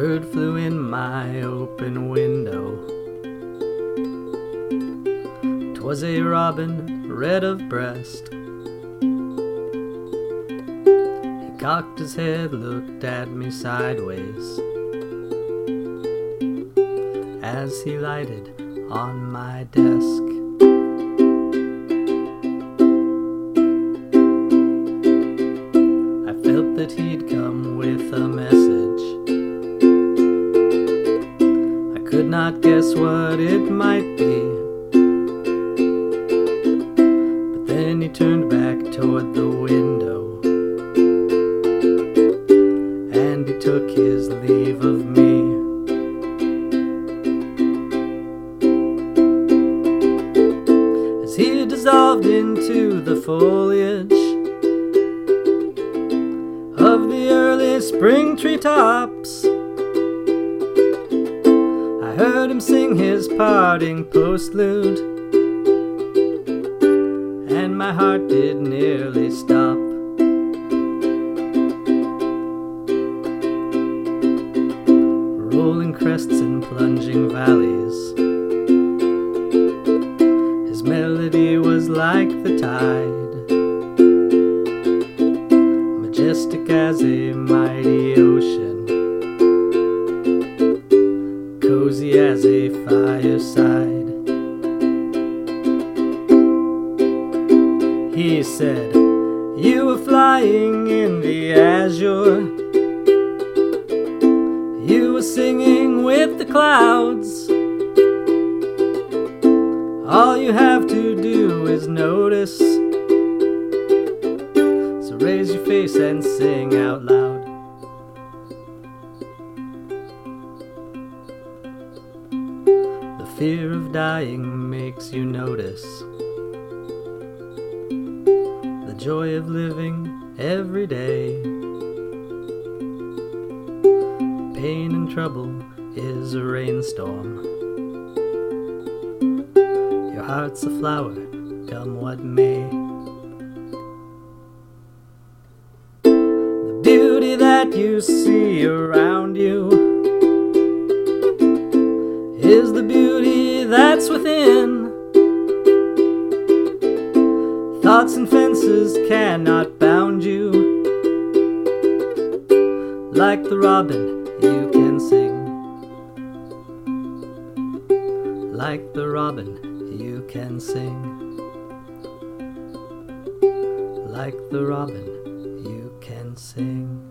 bird flew in my open window. 'Twas a robin, red of breast. He cocked his head, looked at me sideways as he lighted on my desk. I felt that he'd come with a message. Not guess what it might be. But then he turned back toward the window and he took his leave of me. As he dissolved into the foliage of the early spring treetops. Heard him sing his parting postlude, and my heart did nearly stop. Rolling crests and plunging valleys. His melody was like the tide majestic as a mighty ocean, cozy as a fireside. He said, You were flying in the azure. You were singing with the clouds. All you have to do is notice. So raise your face and sing out loud. Fear of dying makes you notice the joy of living every day. Pain and trouble is a rainstorm. Your heart's a flower, come what may. The beauty that you see around you is the beauty that's within. Thoughts and fences cannot bound you. Like the robin, you can sing. Like the robin, you can sing. Like the robin, you can sing.